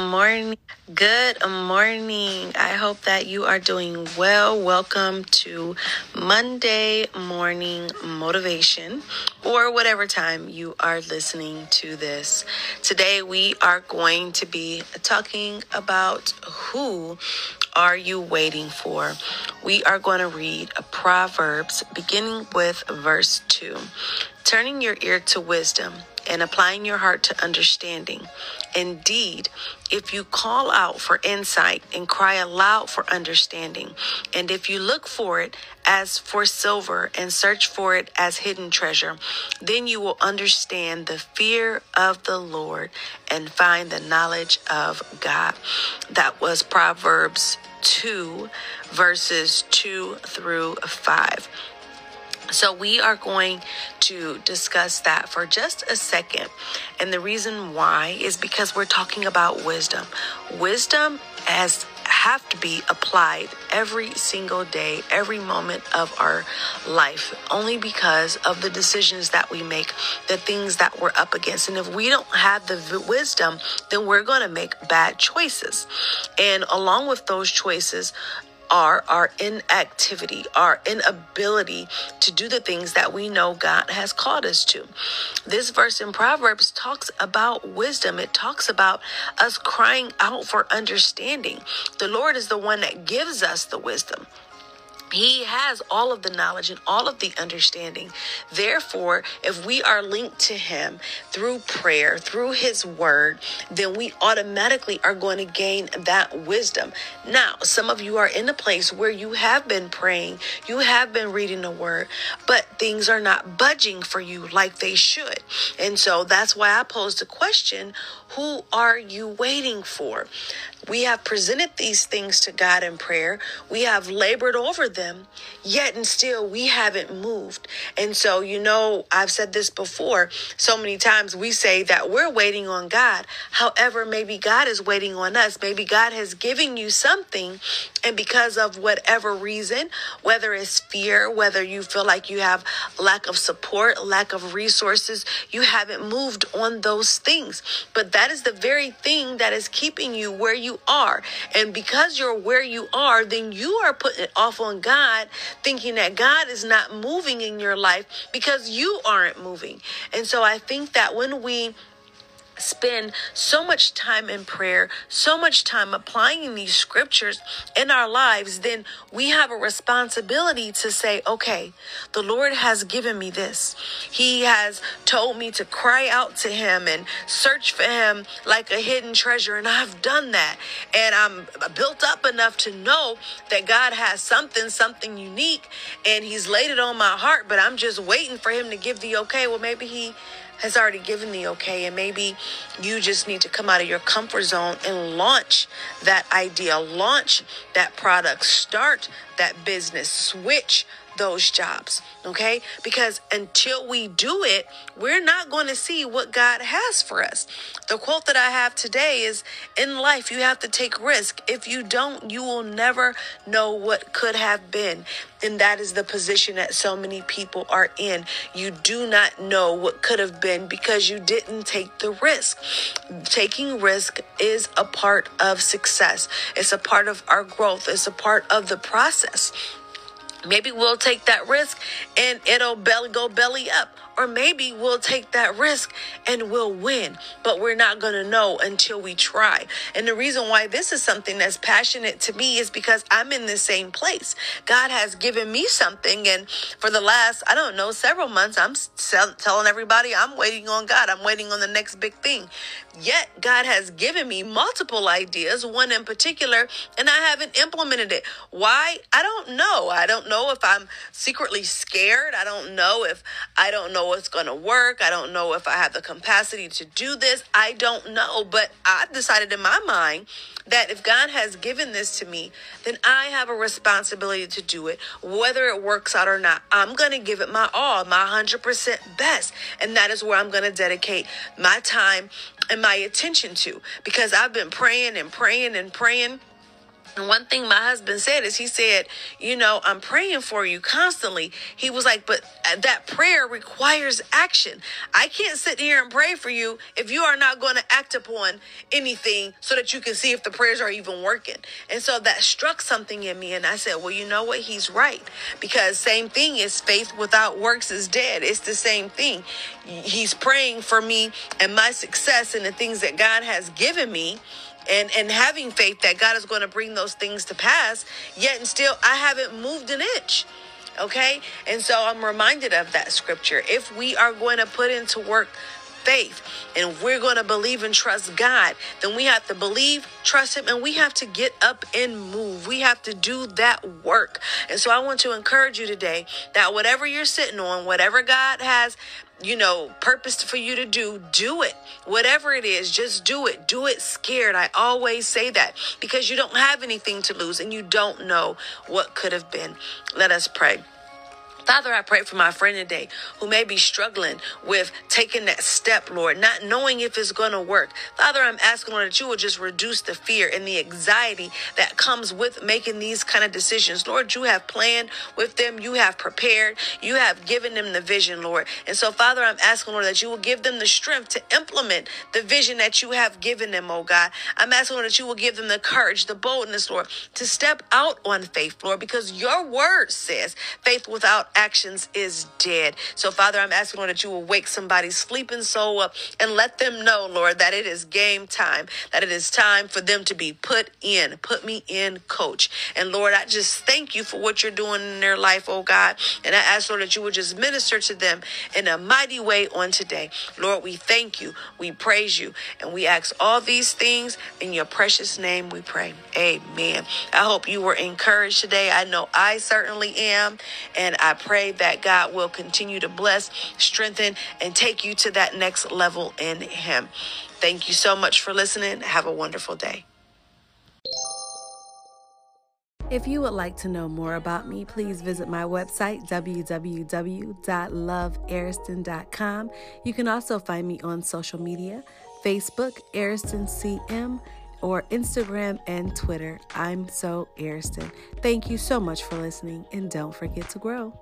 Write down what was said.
morning. Good morning. I hope that you are doing well. Welcome to Monday Morning Motivation, or whatever time you are listening to this. Today, we are going to be talking about who are you waiting for? We are going to read Proverbs beginning with verse 2. Turning your ear to wisdom and applying your heart to understanding. Indeed, if you call out for insight and cry aloud for understanding, and if you look for it as for silver and search for it as hidden treasure, then you will understand the fear of the Lord and find the knowledge of God. That was Proverbs 2, verses 2 through 5. So, we are going to discuss that for just a second. And the reason why is because we're talking about wisdom. Wisdom has have to be applied every single day, every moment of our life, only because of the decisions that we make, the things that we're up against. And if we don't have the wisdom, then we're going to make bad choices. And along with those choices, are our inactivity, our inability to do the things that we know God has called us to. This verse in Proverbs talks about wisdom, it talks about us crying out for understanding. The Lord is the one that gives us the wisdom. He has all of the knowledge and all of the understanding. Therefore, if we are linked to Him through prayer, through His Word, then we automatically are going to gain that wisdom. Now, some of you are in a place where you have been praying, you have been reading the Word, but things are not budging for you like they should. And so that's why I posed the question who are you waiting for? We have presented these things to God in prayer. We have labored over them, yet and still we haven't moved. And so, you know, I've said this before so many times. We say that we're waiting on God. However, maybe God is waiting on us. Maybe God has given you something, and because of whatever reason, whether it's fear, whether you feel like you have lack of support, lack of resources, you haven't moved on those things. But that that is the very thing that is keeping you where you are. And because you're where you are, then you are putting it off on God, thinking that God is not moving in your life because you aren't moving. And so I think that when we spend so much time in prayer, so much time applying these scriptures in our lives, then we have a responsibility to say, okay, the Lord has given me this. He has told me to cry out to Him and search for Him like a hidden treasure. And I've done that. And I'm built up enough to know that God has something, something unique, and He's laid it on my heart, but I'm just waiting for Him to give the okay. Well, maybe He has already given the okay, and maybe you just need to come out of your comfort zone and launch that idea, launch that product, start that business, switch those jobs, okay? Because until we do it, we're not going to see what God has for us. The quote that I have today is In life, you have to take risk. If you don't, you will never know what could have been. And that is the position that so many people are in. You do not know what could have been because you didn't take the risk. Taking risk is a part of success, it's a part of our growth, it's a part of the process. Maybe we'll take that risk and it'll belly go belly up. Or maybe we'll take that risk and we'll win, but we're not going to know until we try. And the reason why this is something that's passionate to me is because I'm in the same place. God has given me something. And for the last, I don't know, several months, I'm telling everybody I'm waiting on God. I'm waiting on the next big thing. Yet God has given me multiple ideas, one in particular, and I haven't implemented it. Why? I don't know. I don't know if I'm secretly scared. I don't know if I don't know what's going to work. I don't know if I have the capacity to do this. I don't know. But I've decided in my mind that if God has given this to me, then I have a responsibility to do it, whether it works out or not. I'm going to give it my all, my 100% best. And that is where I'm going to dedicate my time and my attention to because I've been praying and praying and praying And one thing my husband said is he said, You know, I'm praying for you constantly. He was like, But uh, that prayer requires action. I can't sit here and pray for you if you are not going to act upon anything so that you can see if the prayers are even working. And so that struck something in me. And I said, Well, you know what? He's right. Because same thing is faith without works is dead. It's the same thing. He's praying for me and my success and the things that God has given me and and having faith that God is going to bring those things to pass yet and still I haven't moved an inch okay and so I'm reminded of that scripture if we are going to put into work faith and we're going to believe and trust God, then we have to believe, trust Him, and we have to get up and move. We have to do that work. And so I want to encourage you today that whatever you're sitting on, whatever God has you know, purpose for you to do, do it. Whatever it is, just do it. Do it scared. I always say that because you don't have anything to lose and you don't know what could have been. Let us pray. Father, I pray for my friend today who may be struggling with taking that step, Lord, not knowing if it's going to work. Father, I'm asking, Lord, that you will just reduce the fear and the anxiety that comes with making these kind of decisions. Lord, you have planned with them, you have prepared, you have given them the vision, Lord. And so, Father, I'm asking, Lord, that you will give them the strength to implement the vision that you have given them, oh God. I'm asking, Lord, that you will give them the courage, the boldness, Lord, to step out on faith, Lord, because your word says faith without actions is dead. So, Father, I'm asking, Lord, that you will wake somebody's sleeping soul up and let them know, Lord, that it is game time, that it is time for them to be put in. Put me in, coach. And Lord, I just thank you for what you're doing in their life, oh God. And I ask, Lord, that you would just minister to them in a mighty way on today. Lord, we thank you, we praise you, and we ask all these things in your precious name we pray. Amen. I hope you were encouraged today. I know I certainly am. And I pray that God will continue to bless, strengthen, and take you to that next level in Him. Thank you so much for listening. Have a wonderful day. If you would like to know more about me, please visit my website, www.loveariston.com. You can also find me on social media Facebook, Ariston CM, or Instagram and Twitter. I'm so Ariston. Thank you so much for listening, and don't forget to grow.